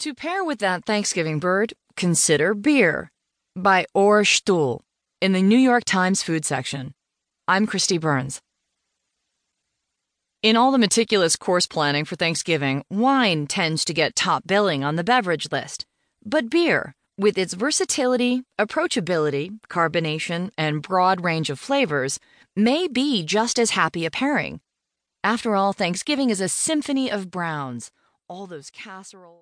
To pair with that Thanksgiving bird, consider beer by Orr Shtuhl in the New York Times food section. I'm Kristi Burns. In all the meticulous course planning for Thanksgiving, wine tends to get top billing on the beverage list. But beer, with its versatility, approachability, carbonation, and broad range of flavors, may be just as happy a pairing. After all, Thanksgiving is a symphony of browns. All those casseroles.